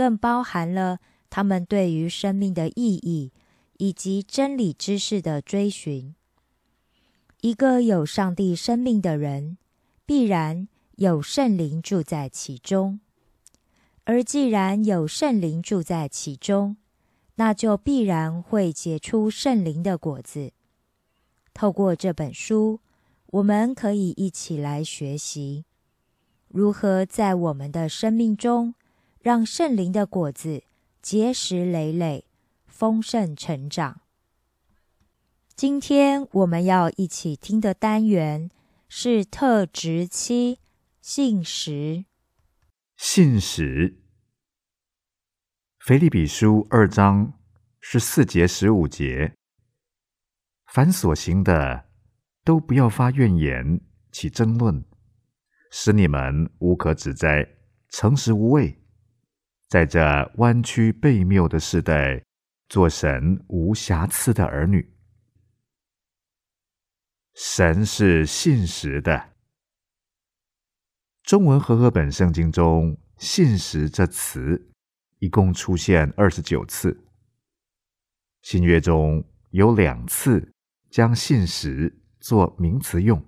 更包含了他们对于生命的意义以及真理知识的追寻。一个有上帝生命的人，必然有圣灵住在其中，而既然有圣灵住在其中，那就必然会结出圣灵的果子。透过这本书，我们可以一起来学习如何在我们的生命中让圣灵的果子结实累累、丰盛成长。今天我们要一起听的单元是特质七：信实。信实。腓立比书二章十四节十五节，凡所行的，都不要发怨言，起争论，使你们无可指摘，诚实无畏，在这弯曲悖谬的时代，做神无瑕疵的儿女。神是信实的。中文和合本圣经中“信实”这词。一共出现二十九次。新约中有两次将信实做名词用，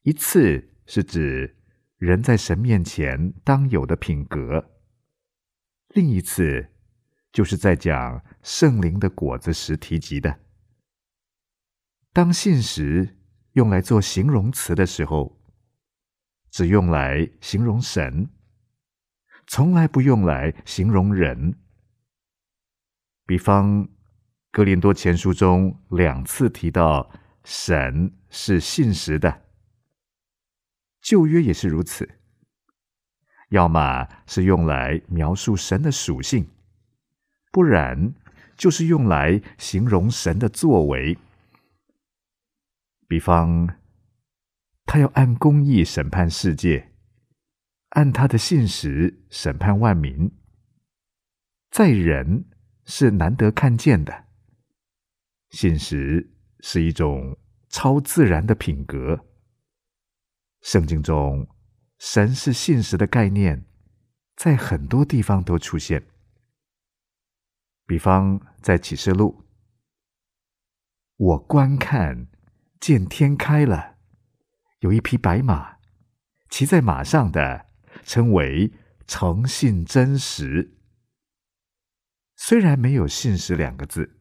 一次是指人在神面前当有的品格，另一次就是在讲圣灵的果子时提及的。当信实用来做形容词的时候，只用来形容神。从来不用来形容人。比方，《哥林多前书》中两次提到神是信实的，旧约也是如此。要么是用来描述神的属性，不然就是用来形容神的作为。比方，他要按公义审判世界，按他的信实审判万民。在人是难得看见的，信实是一种超自然的品格。圣经中，神是信实的概念，在很多地方都出现。比方在启示录，我观看，见天开了，有一匹白马，骑在马上的称为诚信真实。虽然没有“信实”两个字，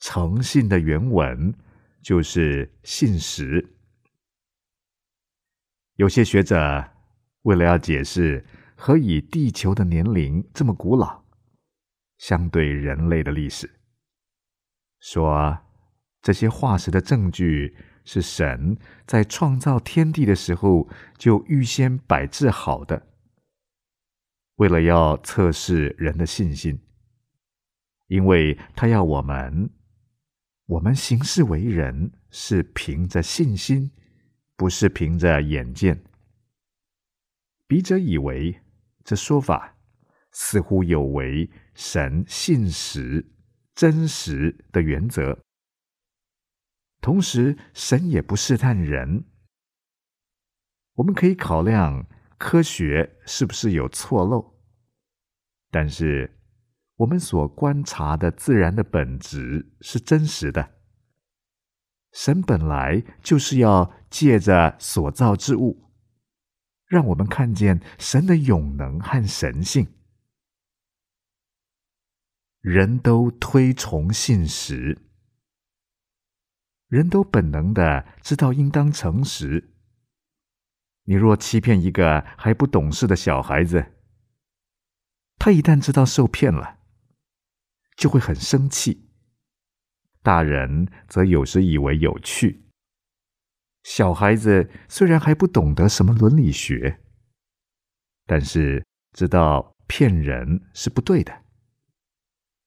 诚信的原文就是“信实”。有些学者为了要解释何以地球的年龄这么古老，相对人类的历史，说这些化石的证据是神在创造天地的时候就预先摆置好的，为了要测试人的信心。因为他要我们，我们行事为人是凭着信心，不是凭着眼见。笔者以为这说法似乎有违神信实、真实的原则，同时神也不试探人。我们可以考量科学是不是有错漏，但是。我们所观察的自然的本质是真实的。神本来就是要借着所造之物，让我们看见神的永能和神性。人都推崇信实，人都本能的知道应当诚实。你若欺骗一个还不懂事的小孩子，他一旦知道受骗了。就会很生气。大人则有时以为有趣。小孩子虽然还不懂得什么伦理学，但是知道骗人是不对的，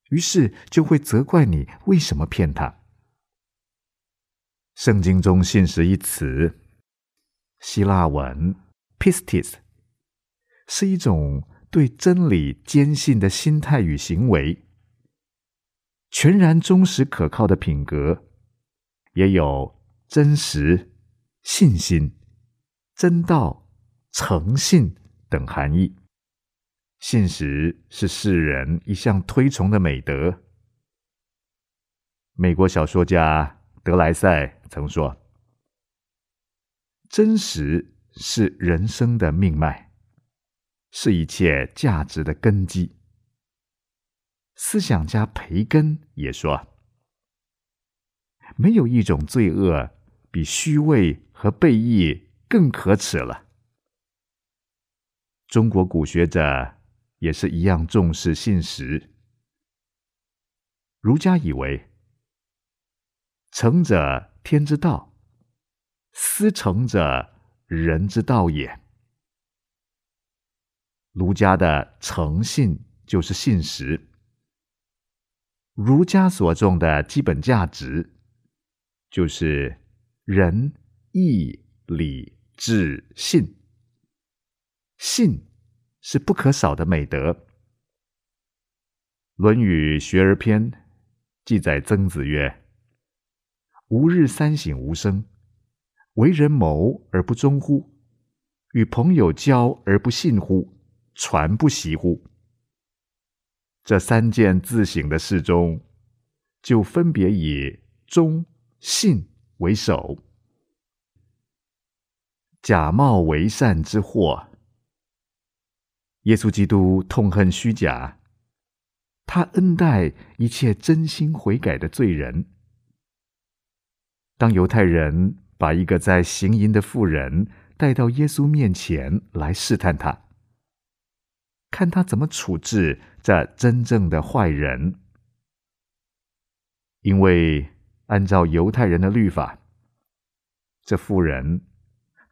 于是就会责怪你为什么骗他。圣经中“信实”一词，希腊文 “pistis”，是一种对真理坚信的心态与行为。全然忠实可靠的品格，也有真实、信心、真道、诚信等含义。信实是世人一向推崇的美德。美国小说家德莱塞曾说：“真实是人生的命脉，是一切价值的根基。”思想家培根也说：“没有一种罪恶比虚伪和背义更可耻了。”中国古学者也是一样重视信实。儒家以为：“诚者天之道，思诚者人之道也。”儒家的诚信就是信实。儒家所重的基本价值，就是仁、义、礼、智、信。信是不可少的美德。《论语·学而篇》记载，曾子曰：“吾日三省吾身：为人谋而不忠乎？与朋友交而不信乎？传不习乎？”这三件自省的事中，就分别以忠、信为首。假冒为善之祸，耶稣基督痛恨虚假，他恩待一切真心悔改的罪人。当犹太人把一个在行淫的妇人带到耶稣面前来试探他。看他怎么处置这真正的坏人，因为按照犹太人的律法，这妇人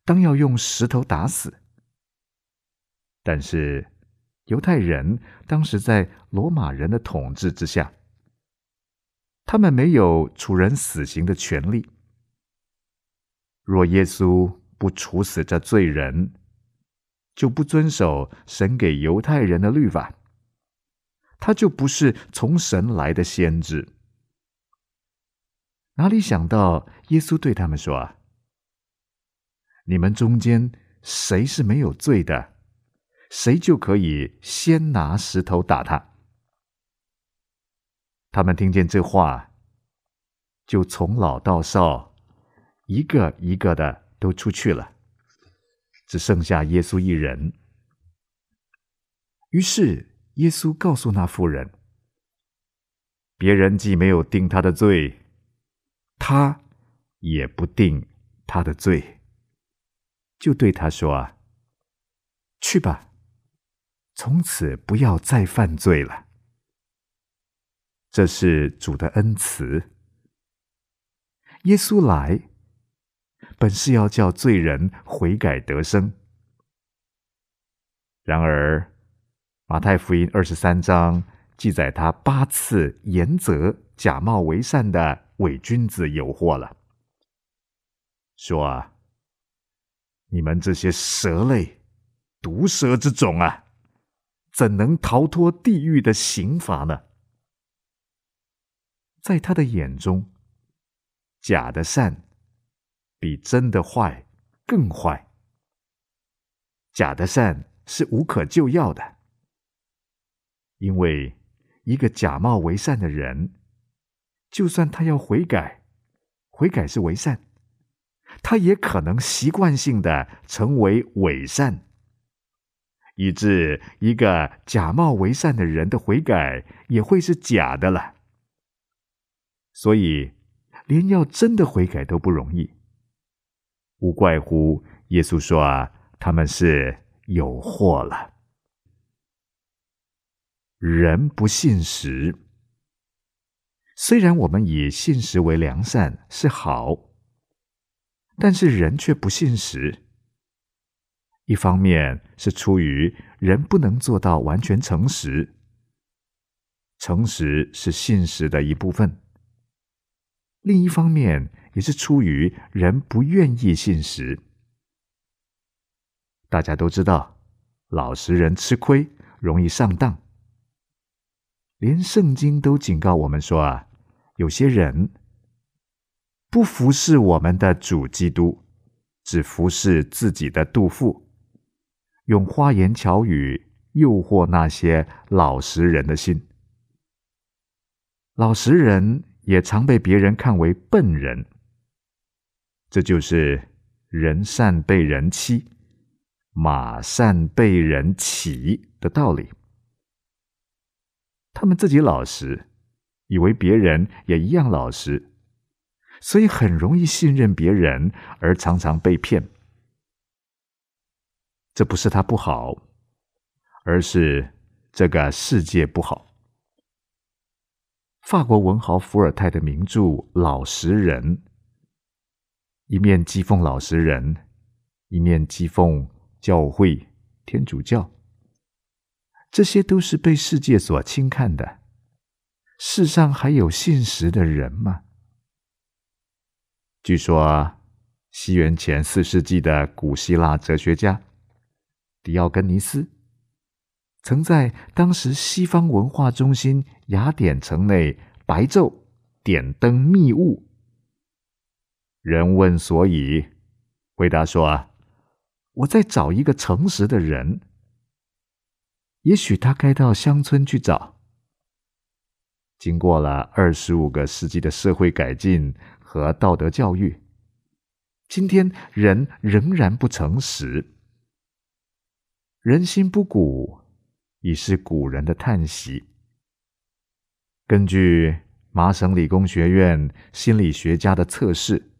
当要用石头打死。但是犹太人当时在罗马人的统治之下，他们没有处人死刑的权利。若耶稣不处死这罪人，就不遵守神给犹太人的律法，他就不是从神来的先知。哪里想到耶稣对他们说：“啊你们中间谁是没有罪的，谁就可以先拿石头打他。”他们听见这话，就从老到少，一个一个的都出去了，只剩下耶稣一人。于是耶稣告诉那妇人：“别人既没有定他的罪。”他也不定他的罪，就对他说：“啊，去吧，从此不要再犯罪了。”这是主的恩慈。耶稣来，本是要叫罪人悔改得生。然而，马太福音二十三章记载他八次严责假冒为善的。伪君子有祸了，说啊，你们这些蛇类、毒蛇之种啊，怎能逃脱地狱的刑罚呢？在他的眼中，假的善比真的坏更坏。假的善是无可救药的，因为一个假冒为善的人。就算他要悔改，悔改是为善，他也可能习惯性的成为伪善，以致一个假冒为善的人的悔改也会是假的了。所以，连要真的悔改都不容易，无怪乎耶稣说啊，他们是有祸了。人不信实。虽然我们以信实为良善是好，但是人却不信实。一方面是出于人不能做到完全诚实，诚实是信实的一部分；另一方面也是出于人不愿意信实。大家都知道，老实人吃亏，容易上当。连圣经都警告我们说啊。有些人不服侍我们的主基督，只服侍自己的肚腹，用花言巧语诱惑那些老实人的心。老实人也常被别人看为笨人，这就是人善被人欺，马善被人骑的道理。他们自己老实。以为别人也一样老实，所以很容易信任别人，而常常被骗。这不是他不好，而是这个世界不好。法国文豪伏尔泰的名著《老实人》，一面讥讽老实人，一面讥讽教会、天主教，这些都是被世界所轻看的。世上还有信实的人吗？据说，西元前四世纪的古希腊哲学家狄奥根尼斯，曾在当时西方文化中心雅典城内白昼点灯密雾。人问所以，回答说：“，我在找一个诚实的人。也许他该到乡村去找。”经过了二十五个世纪的社会改进和道德教育，今天人仍然不诚实。人心不古，已是古人的叹息。根据麻省理工学院心理学家的测试，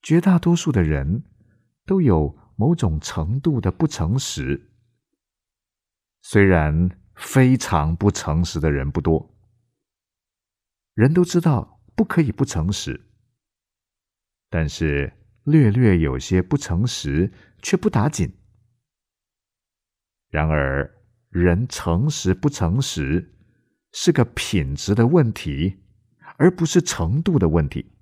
绝大多数的人都有某种程度的不诚实。虽然。非常不诚实的人不多，人都知道不可以不诚实，但是略略有些不诚实却不打紧。然而，人诚实不诚实是个品质的问题，而不是程度的问题。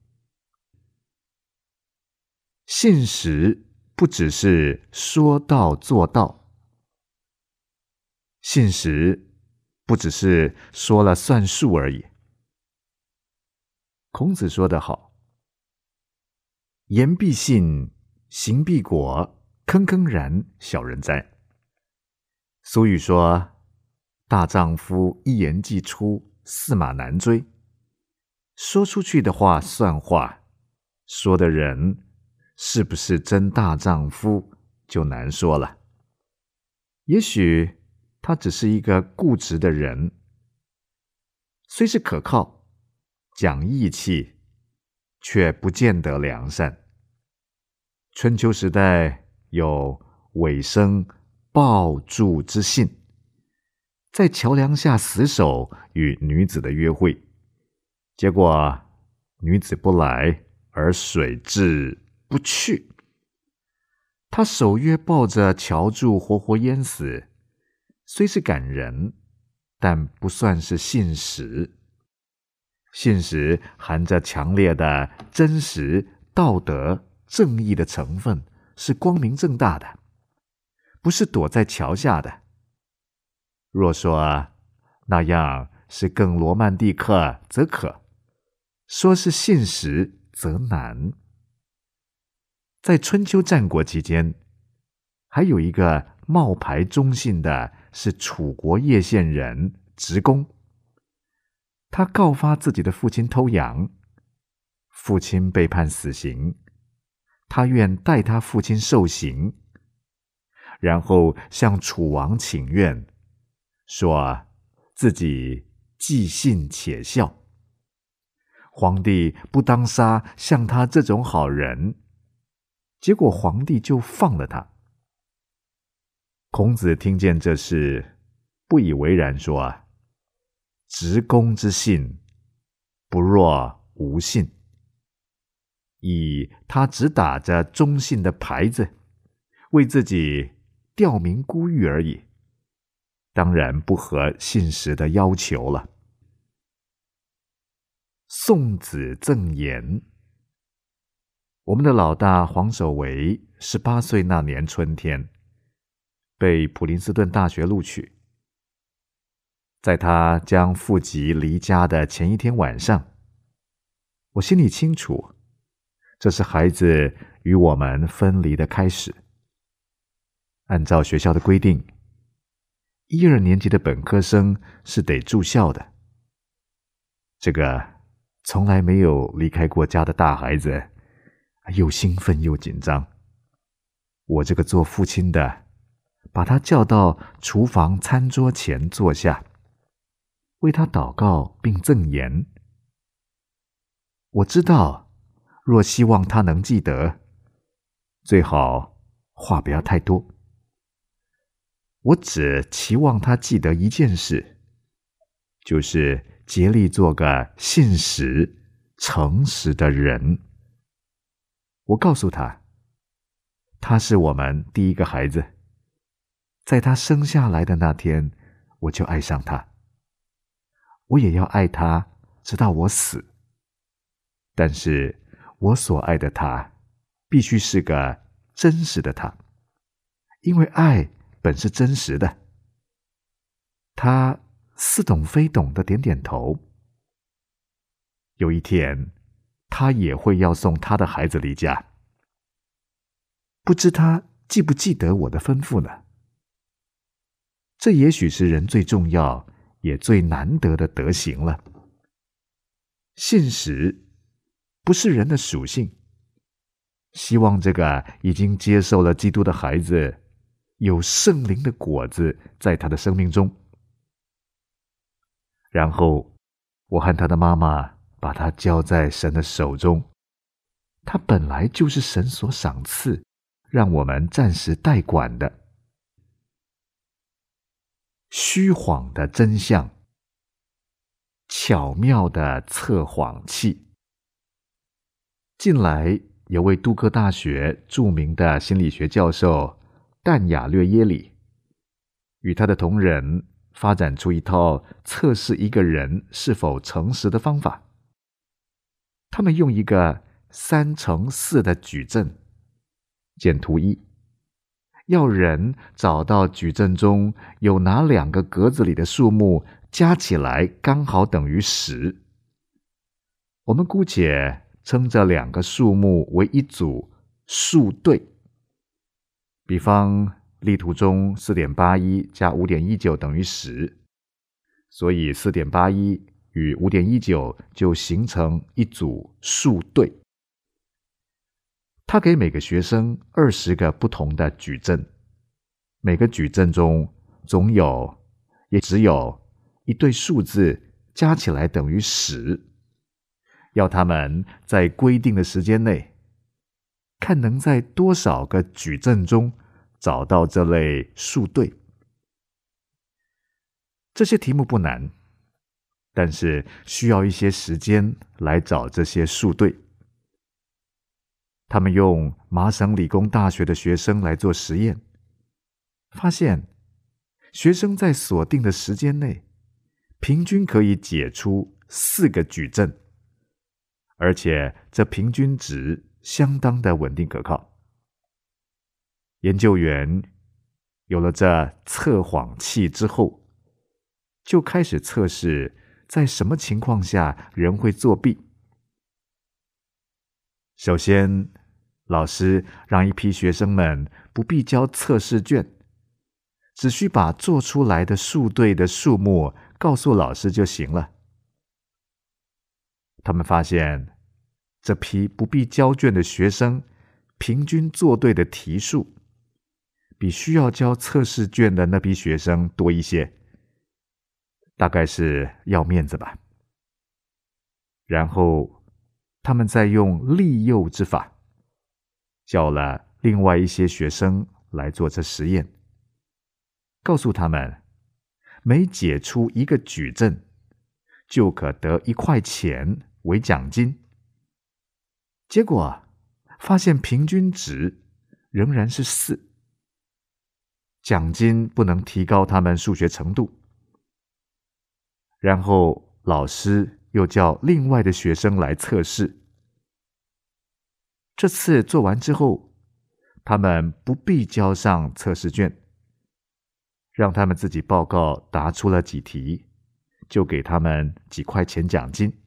信实不只是说到做到，信实不只是说了算数而已。孔子说得好：“言必信，行必果，坑坑然，小人哉。”俗语说：“大丈夫一言既出，驷马难追。”说出去的话算话，说的人。是不是真大丈夫就难说了。也许他只是一个固执的人，虽是可靠、讲义气，却不见得良善。春秋时代有尾生抱柱之信，在桥梁下死守与女子的约会，结果女子不来，而水至。不去，他守约抱着桥柱，活活淹死，虽是感人，但不算是信实。信实含着强烈的真实、道德、正义的成分，是光明正大的，不是躲在桥下的。若说那样是更罗曼蒂克，则可；说是信实，则难。在春秋战国期间，还有一个冒牌忠信的，是楚国叶县人直公。他告发自己的父亲偷羊，父亲被判死刑，他愿代他父亲受刑，然后向楚王请愿，说自己既信且孝，皇帝不当杀像他这种好人。结果皇帝就放了他。孔子听见这事，不以为然，说：“啊，直公之信，不若无信。以他只打着忠信的牌子，为自己吊民孤玉而已，当然不合信实的要求了。”宋子赠言。我们的老大黄守维十八岁那年春天，被普林斯顿大学录取。在他将父籍离家的前一天晚上，我心里清楚，这是孩子与我们分离的开始。按照学校的规定，一二年级的本科生是得住校的。这个从来没有离开过家的大孩子。又兴奋又紧张。我这个做父亲的，把他叫到厨房餐桌前坐下，为他祷告并赠言。我知道，若希望他能记得，最好话不要太多。我只期望他记得一件事，就是竭力做个信实、诚实的人。我告诉他，他是我们第一个孩子，在他生下来的那天，我就爱上他。我也要爱他，直到我死。但是我所爱的他，必须是个真实的他，因为爱本是真实的。他似懂非懂的点点头。有一天。他也会要送他的孩子离家，不知他记不记得我的吩咐呢？这也许是人最重要也最难得的德行了。信实不是人的属性。希望这个已经接受了基督的孩子，有圣灵的果子在他的生命中。然后，我和他的妈妈。把他交在神的手中，他本来就是神所赏赐，让我们暂时代管的。虚谎的真相，巧妙的测谎器。近来有位杜克大学著名的心理学教授但雅略耶里，与他的同仁发展出一套测试一个人是否诚实的方法。他们用一个三乘四的矩阵，见图一，要人找到矩阵中有哪两个格子里的数目加起来刚好等于十。我们姑且称这两个数目为一组数对。比方，例图中四点八一加五点一九等于十，所以四点八一。与五点一九就形成一组数对。他给每个学生二十个不同的矩阵，每个矩阵中总有，也只有一对数字加起来等于十。要他们在规定的时间内，看能在多少个矩阵中找到这类数对。这些题目不难。但是需要一些时间来找这些数对。他们用麻省理工大学的学生来做实验，发现学生在锁定的时间内，平均可以解出四个矩阵，而且这平均值相当的稳定可靠。研究员有了这测谎器之后，就开始测试。在什么情况下人会作弊？首先，老师让一批学生们不必交测试卷，只需把做出来的数对的数目告诉老师就行了。他们发现，这批不必交卷的学生平均做对的题数，比需要交测试卷的那批学生多一些。大概是要面子吧。然后，他们再用利诱之法，叫了另外一些学生来做这实验，告诉他们，每解出一个矩阵，就可得一块钱为奖金。结果发现平均值仍然是四，奖金不能提高他们数学程度。然后老师又叫另外的学生来测试。这次做完之后，他们不必交上测试卷，让他们自己报告答出了几题，就给他们几块钱奖金。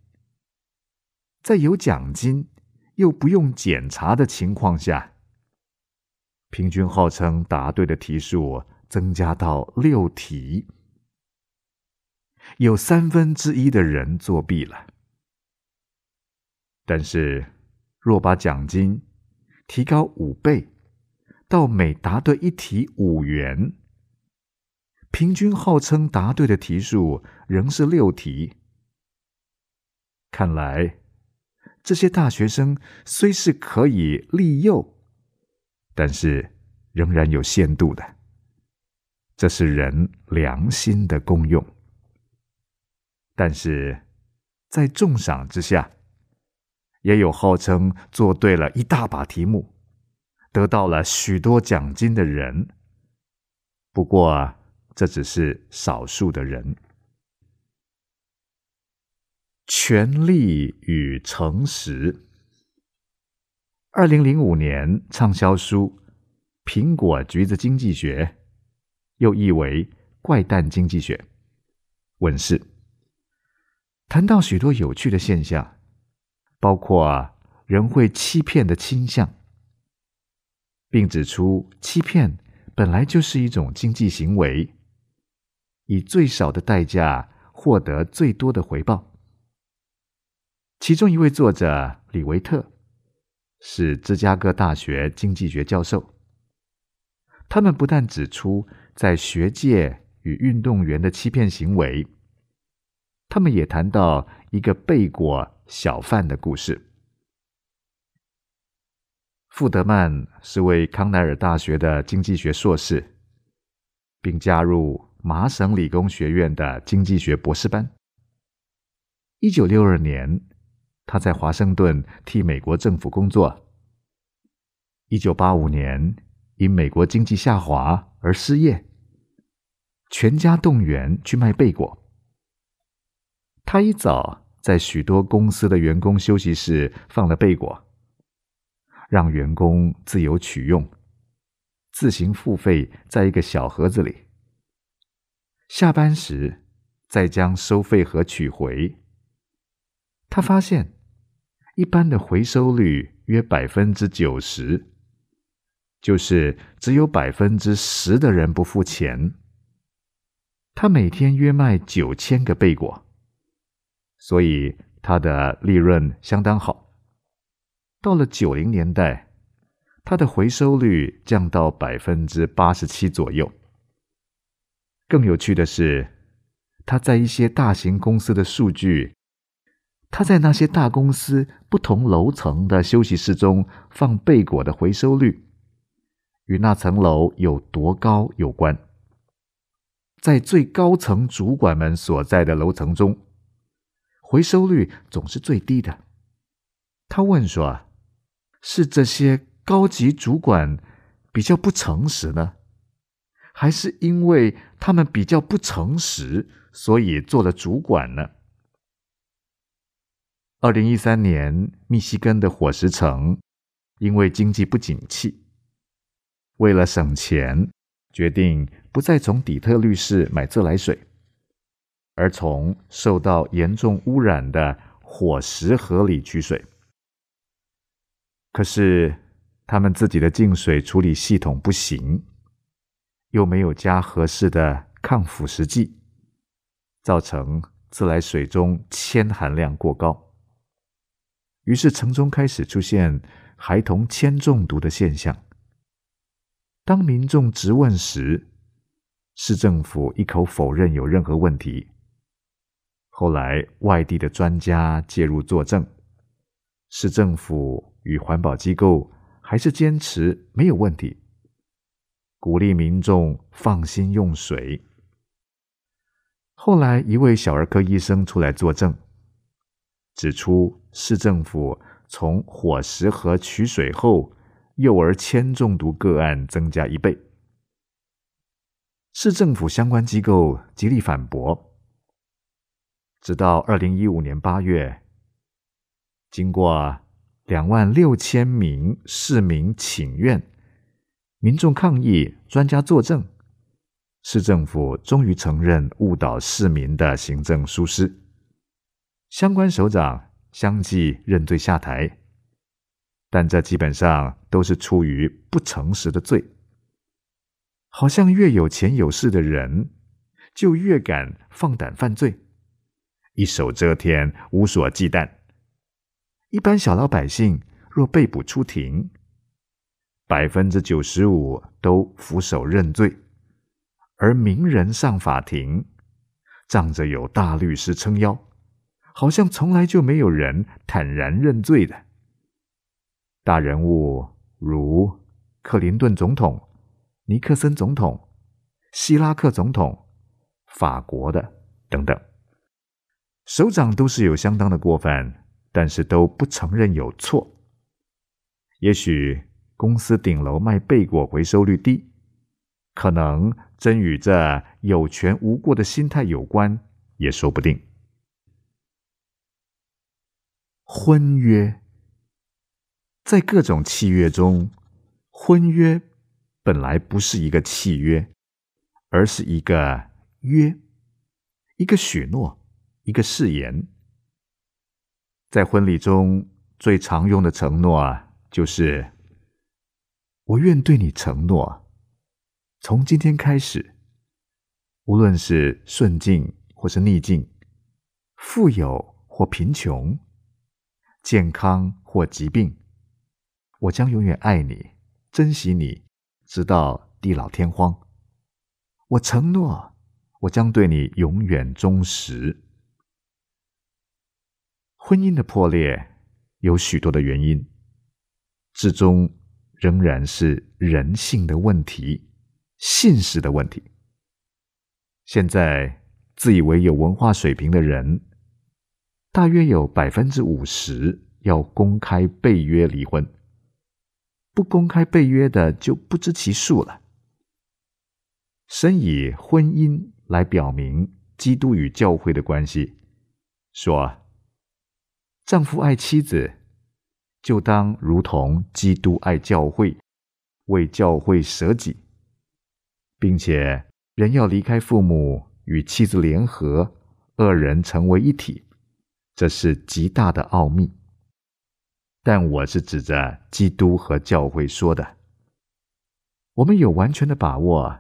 在有奖金又不用检查的情况下，平均号称答对的题数增加到六题。有三分之一的人作弊了，但是若把奖金提高五倍，到每答对一题五元，平均号称答对的题数仍是六题。看来这些大学生虽是可以利诱，但是仍然有限度的。这是人良心的功用。但是，在重赏之下，也有号称做对了一大把题目，得到了许多奖金的人。不过，这只是少数的人。权力与诚实。二零零五年畅销书《苹果橘子经济学》，又译为《怪诞经济学》，问世。谈到许多有趣的现象，包括人会欺骗的倾向，并指出欺骗本来就是一种经济行为，以最少的代价获得最多的回报。其中一位作者李维特是芝加哥大学经济学教授，他们不但指出在学界与运动员的欺骗行为。他们也谈到一个贝果小贩的故事。富德曼是位康奈尔大学的经济学硕士，并加入麻省理工学院的经济学博士班。一九六二年，他在华盛顿替美国政府工作。一九八五年，因美国经济下滑而失业。全家动员去卖贝果。他一早在许多公司的员工休息室放了贝果，让员工自由取用，自行付费在一个小盒子里。下班时再将收费盒取回。他发现，一般的回收率约百分之九十，就是只有百分之十的人不付钱。他每天约卖九千个贝果。所以，它的利润相当好。到了九零年代，它的回收率降到百分之八十七左右。更有趣的是，他在一些大型公司的数据，他在那些大公司不同楼层的休息室中放贝果的回收率，与那层楼有多高有关。在最高层主管们所在的楼层中。回收率总是最低的。他问说：“是这些高级主管比较不诚实呢，还是因为他们比较不诚实，所以做了主管呢？”二零一三年，密西根的伙食城因为经济不景气，为了省钱，决定不再从底特律市买自来水。而从受到严重污染的火石河里取水，可是他们自己的净水处理系统不行，又没有加合适的抗腐蚀剂，造成自来水中铅含量过高。于是城中开始出现孩童铅中毒的现象。当民众质问时，市政府一口否认有任何问题。后来，外地的专家介入作证，市政府与环保机构还是坚持没有问题，鼓励民众放心用水。后来，一位小儿科医生出来作证，指出市政府从火石河取水后，幼儿铅中毒个案增加一倍。市政府相关机构极力反驳。直到二零一五年八月，经过两万六千名市民请愿、民众抗议、专家作证，市政府终于承认误导市民的行政疏失，相关首长相继认罪下台。但这基本上都是出于不诚实的罪，好像越有钱有势的人，就越敢放胆犯罪。一手遮天，无所忌惮。一般小老百姓若被捕出庭，百分之九十五都俯首认罪；而名人上法庭，仗着有大律师撑腰，好像从来就没有人坦然认罪的。大人物如克林顿总统、尼克森总统、希拉克总统、法国的等等。首长都是有相当的过分，但是都不承认有错。也许公司顶楼卖贝果回收率低，可能真与这有权无过的心态有关，也说不定。婚约，在各种契约中，婚约本来不是一个契约，而是一个约，一个许诺。一个誓言，在婚礼中最常用的承诺啊，就是“我愿对你承诺，从今天开始，无论是顺境或是逆境，富有或贫穷，健康或疾病，我将永远爱你，珍惜你，直到地老天荒。我承诺，我将对你永远忠实。”婚姻的破裂有许多的原因，至终仍然是人性的问题、信实的问题。现在自以为有文化水平的人，大约有百分之五十要公开背约离婚，不公开背约的就不知其数了。神以婚姻来表明基督与教会的关系，说：“丈夫爱妻子，就当如同基督爱教会，为教会舍己，并且人要离开父母，与妻子联合，二人成为一体。这是极大的奥秘。但我是指着基督和教会说的。我们有完全的把握。”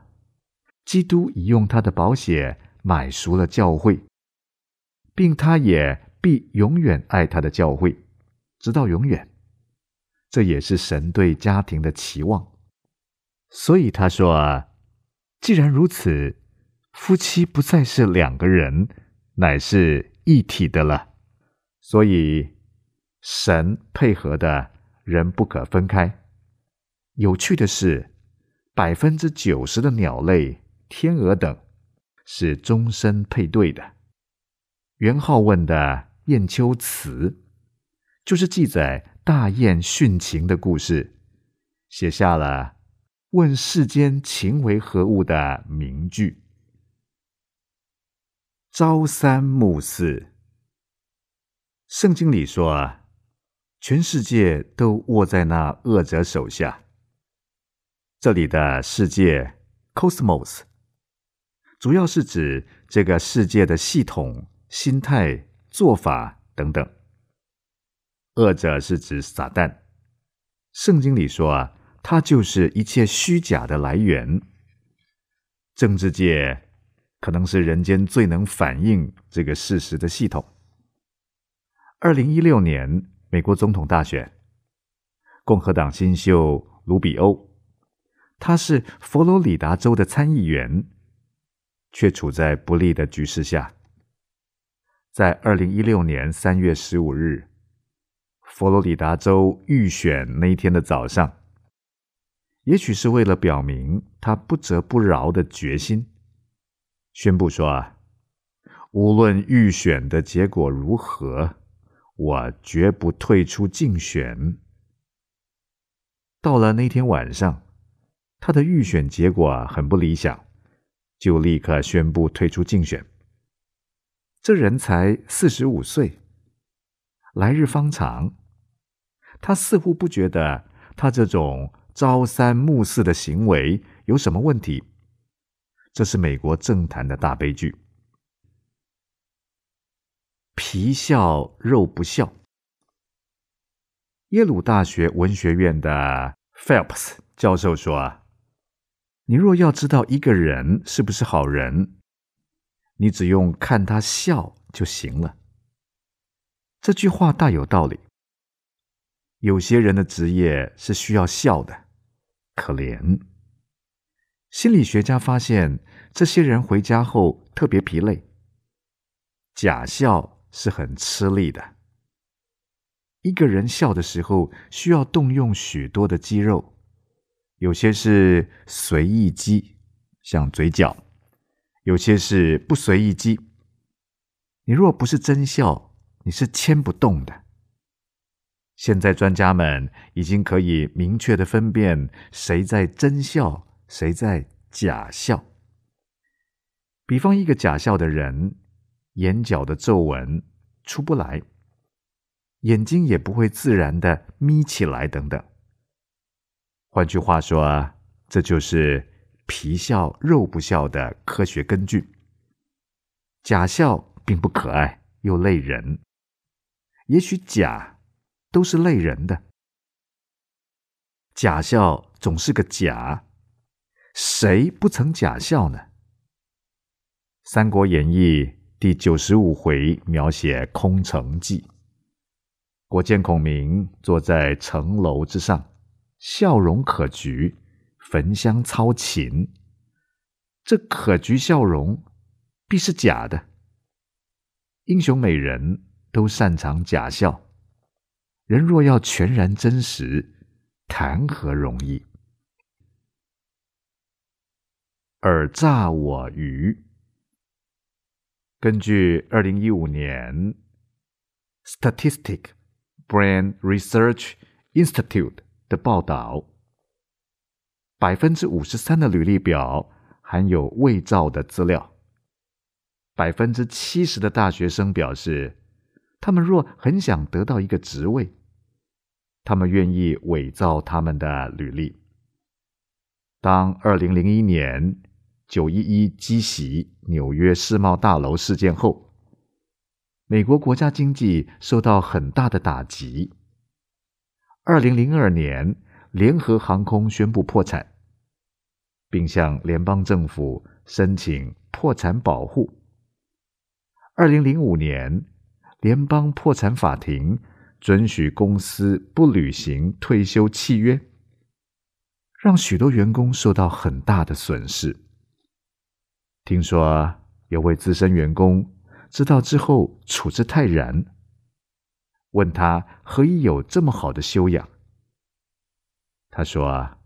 基督已用他的宝血买赎了教会，并他也必永远爱他的教会，直到永远。这也是神对家庭的期望。所以他说：“既然如此，夫妻不再是两个人，乃是一体的了。所以神配合的人不可分开。”有趣的是，百分之九十的鸟类。天鹅等是终身配对的。元昊问的《燕丘辞》就是记载大雁殉情的故事，写下了“问世间情为何物”的名句。朝三暮四，圣经里说啊，全世界都握在那恶者手下。这里的世界 （cosmos）。主要是指这个世界的系统、心态、做法等等。恶者是指撒旦。圣经里说啊，他就是一切虚假的来源。政治界可能是人间最能反映这个事实的系统。二零一六年美国总统大选，共和党新秀卢比欧，他是佛罗里达州的参议员。却处在不利的局势下。在二零一六年三月十五日，佛罗里达州预选那一天的早上，也许是为了表明他不折不饶的决心，宣布说：“啊，无论预选的结果如何，我绝不退出竞选。”到了那天晚上，他的预选结果很不理想。就立刻宣布退出竞选。这人才四十五岁，来日方长。他似乎不觉得他这种朝三暮四的行为有什么问题。这是美国政坛的大悲剧。皮笑肉不笑。耶鲁大学文学院的 Phelps 教授说。你若要知道一个人是不是好人，你只用看他笑就行了。这句话大有道理。有些人的职业是需要笑的，可怜。心理学家发现，这些人回家后特别疲累。假笑是很吃力的。一个人笑的时候，需要动用许多的肌肉。有些是随意肌，像嘴角；有些是不随意肌。你若不是真笑，你是牵不动的。现在专家们已经可以明确的分辨谁在真笑，谁在假笑。比方一个假笑的人，眼角的皱纹出不来，眼睛也不会自然的眯起来，等等。换句话说，这就是皮笑肉不笑的科学根据。假笑并不可爱，又累人。也许假都是累人的。假笑总是个假，谁不曾假笑呢？《三国演义》第九十五回描写空城计，我见孔明坐在城楼之上。笑容可掬，焚香操琴。这可掬笑容，必是假的。英雄美人都擅长假笑，人若要全然真实，谈何容易？尔诈我愚。根据二零一五年 Statistic Brand Research Institute。的报道，百分之五十三的履历表含有伪造的资料。百分之七十的大学生表示，他们若很想得到一个职位，他们愿意伪造他们的履历。当二零零一年九一一击袭纽约世贸大楼事件后，美国国家经济受到很大的打击。二零零二年，联合航空宣布破产，并向联邦政府申请破产保护。二零零五年，联邦破产法庭准许公司不履行退休契约，让许多员工受到很大的损失。听说有位资深员工知道之后处之泰然，问他何以有这么好的修养？他说：“啊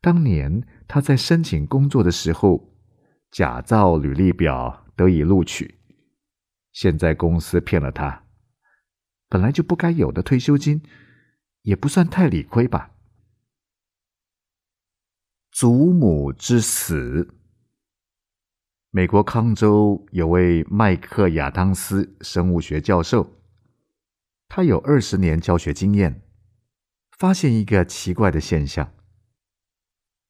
当年他在申请工作的时候，假造履历表得以录取。”现在公司骗了他，本来就不该有的退休金，也不算太理亏吧。祖母之死。美国康州有位麦克亚当斯生物学教授，他有二十年教学经验，发现一个奇怪的现象，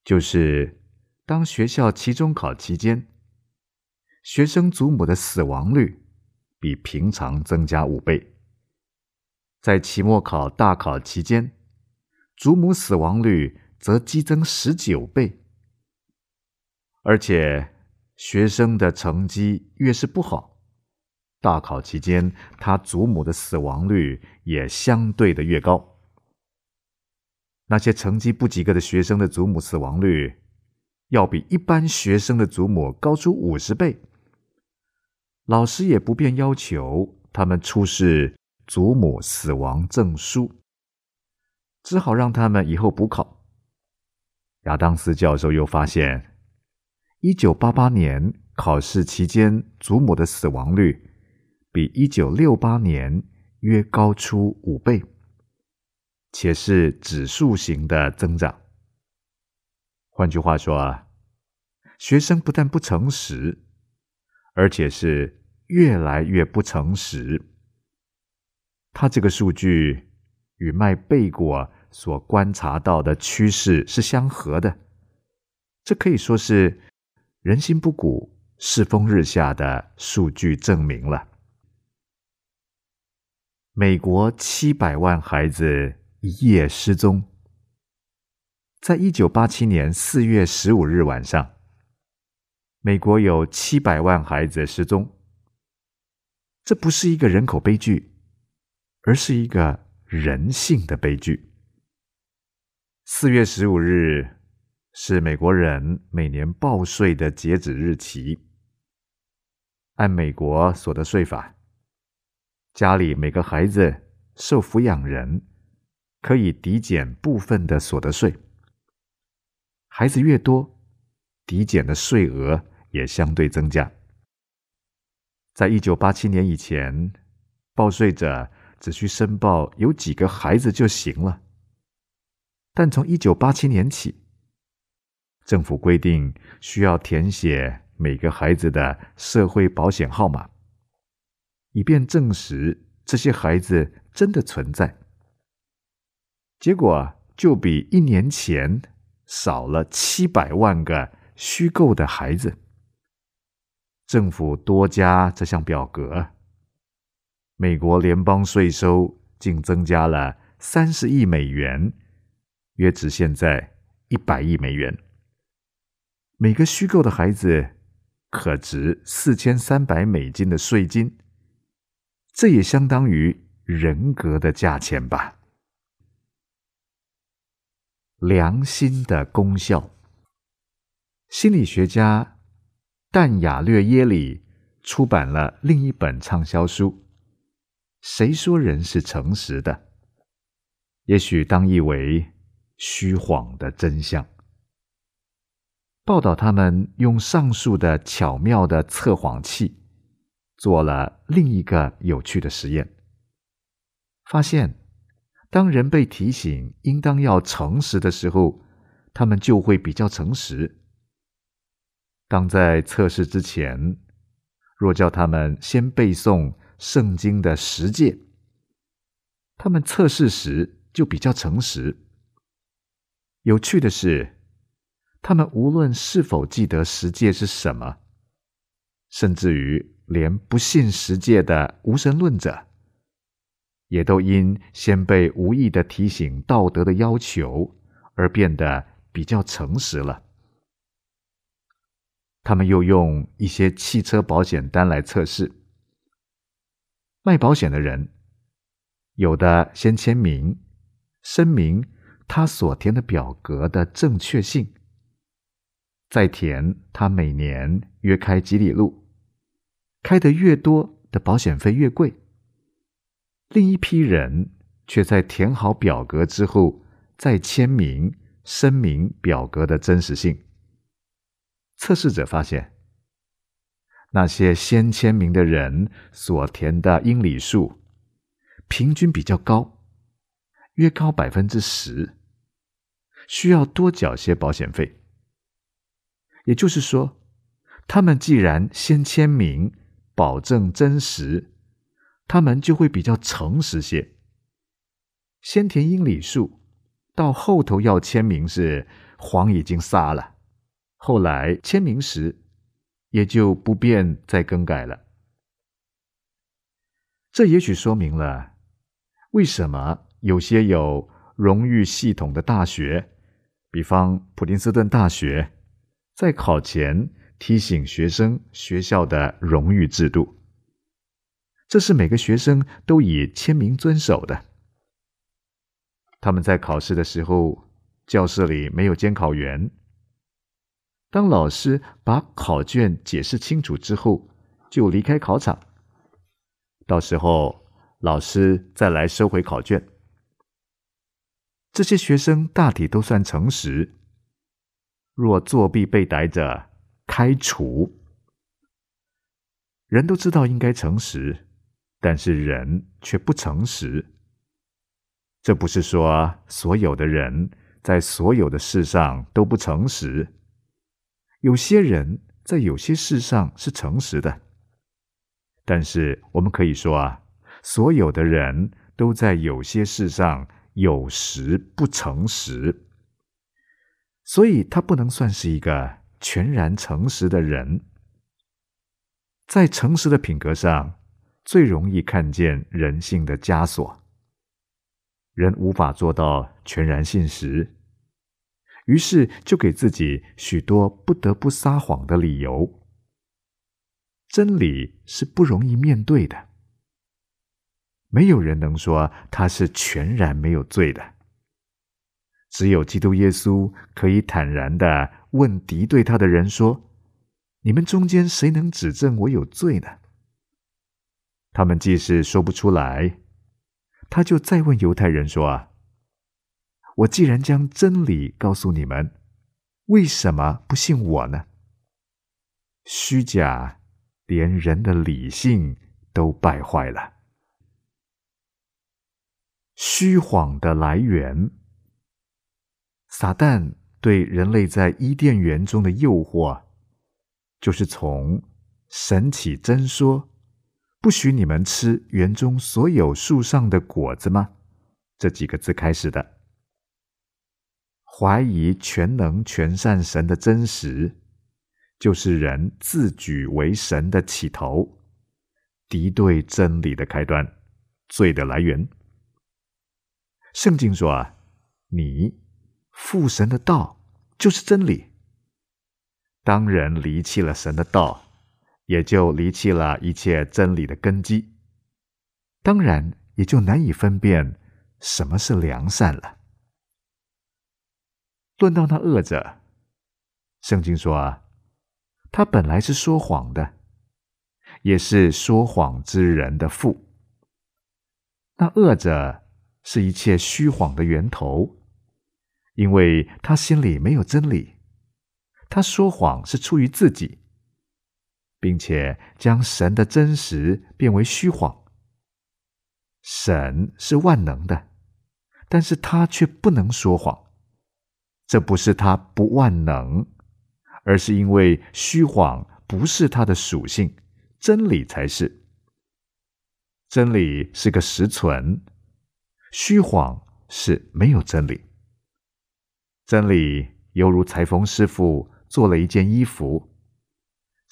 就是当学校期中考期间，学生祖母的死亡率。比平常增加五倍。在期末考大考期间，祖母死亡率则激增十九倍。而且，学生的成绩越是不好，大考期间他祖母的死亡率也相对的越高。那些成绩不及格的学生的祖母死亡率，要比一般学生的祖母高出五十倍。老师也不便要求他们出示祖母死亡证书，只好让他们以后补考。亚当斯教授又发现，一九八八年考试期间祖母的死亡率比一九六八年约高出五倍，且是指数型的增长。换句话说啊，学生不但不诚实。而且是越来越不诚实。他这个数据与卖贝果所观察到的趋势是相合的，这可以说是人心不古、世风日下的数据证明了。美国七百万孩子一夜失踪，在一九八七年四月十五日晚上。美国有七百万孩子失踪，这不是一个人口悲剧，而是一个人性的悲剧。四月十五日是美国人每年报税的截止日期。按美国所得税法，家里每个孩子受抚养人可以抵减部分的所得税，孩子越多，抵减的税额。也相对增加。在一九八七年以前，报税者只需申报有几个孩子就行了。但从一九八七年起，政府规定需要填写每个孩子的社会保险号码，以便证实这些孩子真的存在。结果就比一年前少了七百万个虚构的孩子。政府多加这项表格，美国联邦税收竟增加了三十亿美元，约值现在一百亿美元。每个虚构的孩子可值四千三百美金的税金，这也相当于人格的价钱吧？良心的功效，心理学家。但雅略耶里出版了另一本畅销书。谁说人是诚实的？也许当译为虚谎的真相。报道他们用上述的巧妙的测谎器做了另一个有趣的实验，发现当人被提醒应当要诚实的时候，他们就会比较诚实。当在测试之前，若叫他们先背诵圣经的十诫，他们测试时就比较诚实。有趣的是，他们无论是否记得十诫是什么，甚至于连不信十诫的无神论者，也都因先被无意的提醒道德的要求而变得比较诚实了。他们又用一些汽车保险单来测试。卖保险的人，有的先签名，声明他所填的表格的正确性，再填他每年约开几里路，开得越多的保险费越贵。另一批人却在填好表格之后，再签名，声明表格的真实性。测试者发现，那些先签名的人所填的英里数平均比较高，约高百分之十，需要多缴些保险费。也就是说，他们既然先签名，保证真实，他们就会比较诚实些。先填英里数，到后头要签名是谎已经撒了。后来签名时，也就不便再更改了。这也许说明了为什么有些有荣誉系统的大学，比方普林斯顿大学，在考前提醒学生学校的荣誉制度。这是每个学生都以签名遵守的。他们在考试的时候，教室里没有监考员。当老师把考卷解释清楚之后，就离开考场。到时候老师再来收回考卷。这些学生大体都算诚实。若作弊被逮着，开除。人都知道应该诚实，但是人却不诚实。这不是说所有的人在所有的事上都不诚实。有些人在有些事上是诚实的，但是我们可以说啊，所有的人都在有些事上有时不诚实，所以他不能算是一个全然诚实的人。在诚实的品格上，最容易看见人性的枷锁。人无法做到全然信实。于是就给自己许多不得不撒谎的理由。真理是不容易面对的，没有人能说他是全然没有罪的。只有基督耶稣可以坦然的问敌对他的人说：“你们中间谁能指证我有罪呢？”他们既是说不出来，他就再问犹太人说：“啊。”我既然将真理告诉你们，为什么不信我呢？虚假连人的理性都败坏了。虚谎的来源，撒旦对人类在伊甸园中的诱惑，就是从“神起真说，不许你们吃园中所有树上的果子吗？”这几个字开始的。怀疑全能全善神的真实，就是人自举为神的起头，敌对真理的开端，罪的来源。圣经说啊，你父神的道就是真理。当人离弃了神的道，也就离弃了一切真理的根基，当然也就难以分辨什么是良善了。论到那恶者，圣经说啊，他本来是说谎的，也是说谎之人的父。那恶者是一切虚谎的源头，因为他心里没有真理，他说谎是出于自己，并且将神的真实变为虚谎。神是万能的，但是他却不能说谎。这不是他不万能，而是因为虚谎不是他的属性，真理才是。真理是个实存，虚谎是没有真理。真理犹如裁缝师傅做了一件衣服，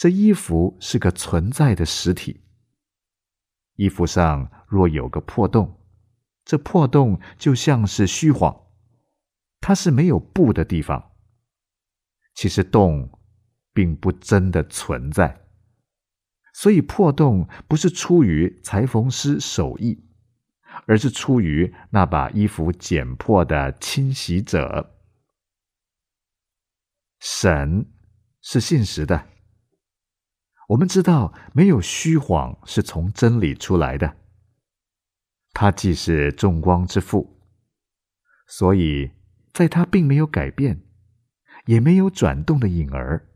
这衣服是个存在的实体。衣服上若有个破洞，这破洞就像是虚谎，它是没有布的地方。其实洞并不真的存在，所以破洞不是出于裁缝师手艺，而是出于那把衣服剪破的侵袭者。神是信实的，我们知道没有虚谎是从真理出来的。他既是众光之父，所以在他并没有改变，也没有转动的影儿。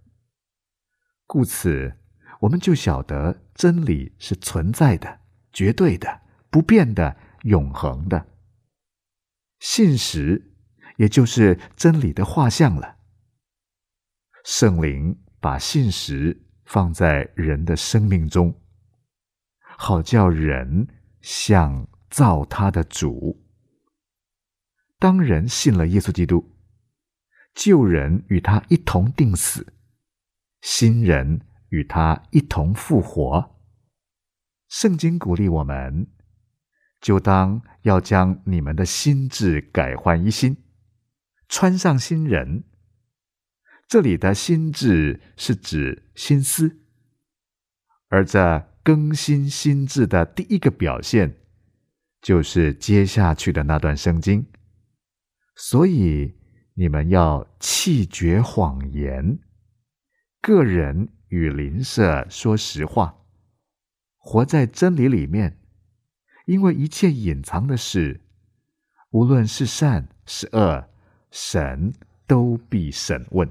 故此，我们就晓得真理是存在的、绝对的、不变的、永恒的。信实，也就是真理的画像了。圣灵把信实放在人的生命中，好叫人像造他的主。当人信了耶稣基督，旧人与他一同定死，新人与他一同复活。圣经鼓励我们，就当要将你们的心智改换一新，穿上新人。这里的心智是指心思，而这更新心智的第一个表现，就是接下去的那段圣经。所以你们要弃绝谎言，个人与邻舍说实话，活在真理里面。因为一切隐藏的事，无论是善是恶，神都必审问。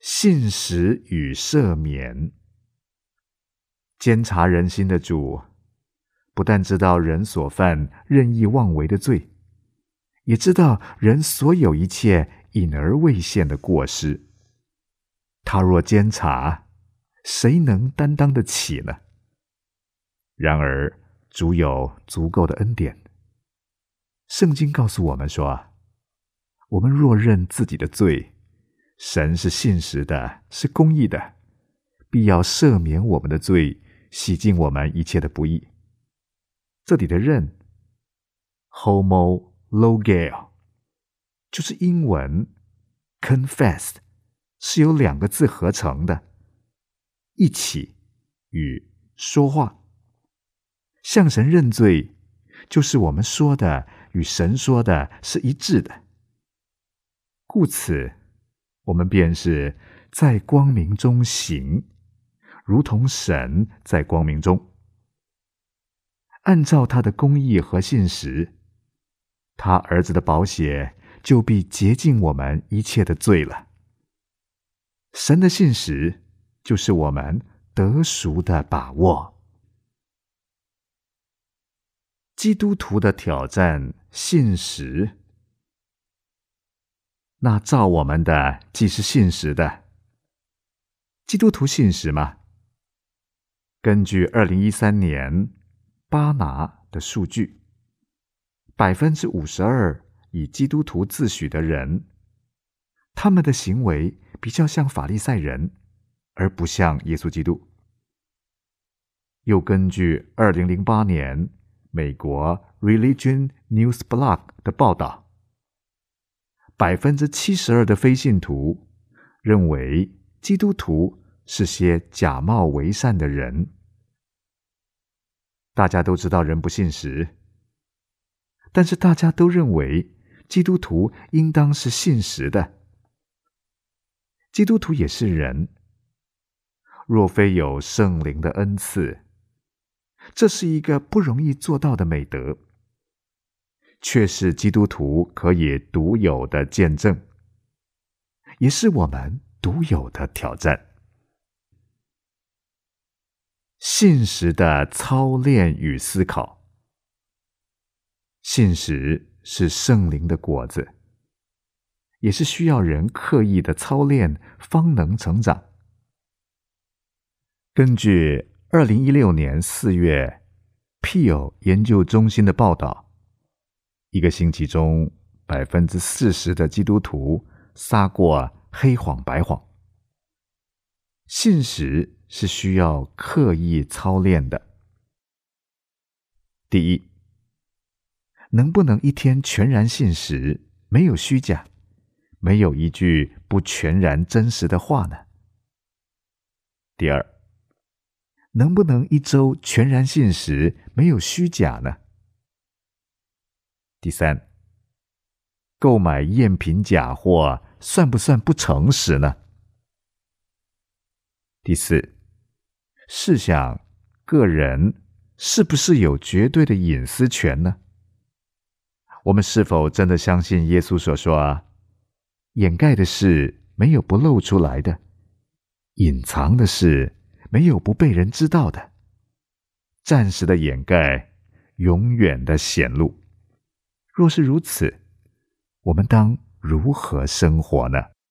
信实与赦免，监察人心的主，不但知道人所犯任意妄为的罪，也知道人所有一切隐而未现的过失。他若监察，谁能担当得起呢？然而主有足够的恩典。圣经告诉我们说：我们若认自己的罪，神是信实的，是公义的，必要赦免我们的罪，洗净我们一切的不义。这里的认 （homologale） 就是英文 “confess”，是由两个字合成的，一起与说话。向神认罪，就是我们说的与神说的是一致的，故此。我们便是在光明中行，如同神在光明中。按照他的公义和信实，他儿子的宝血就必洁净我们一切的罪了。神的信实就是我们得赎的把握。基督徒的挑战，信实。那造我们的既是信实的，基督徒信实吗？根据二零一三年巴拿的数据，百分之五十二以基督徒自诩的人，他们的行为比较像法利赛人，而不像耶稣基督。又根据二零零八年美国 Religion News Blog 的报道。百分之七十二的非信徒认为基督徒是些假冒为善的人。大家都知道人不信实，但是大家都认为基督徒应当是信实的。基督徒也是人，若非有圣灵的恩赐，这是一个不容易做到的美德。却是基督徒可以独有的见证，也是我们独有的挑战。信实的操练与思考，信实是圣灵的果子，也是需要人刻意的操练方能成长。根据二零一六年四月 p e l 研究中心的报道，一个星期中百分之四十的基督徒撒过黑谎白谎。信实是需要刻意操练的。第一，能不能一天全然信实，没有虚假，没有一句不全然真实的话呢？第二，能不能一周全然信实，没有虚假呢？第三，购买赝品假货算不算不诚实呢？第四，试想，个人是不是有绝对的隐私权呢？我们是否真的相信耶稣所说啊？掩盖的事没有不露出来的，隐藏的事没有不被人知道的。暂时的掩盖，永远的显露。若是如此，我们当如何生活呢？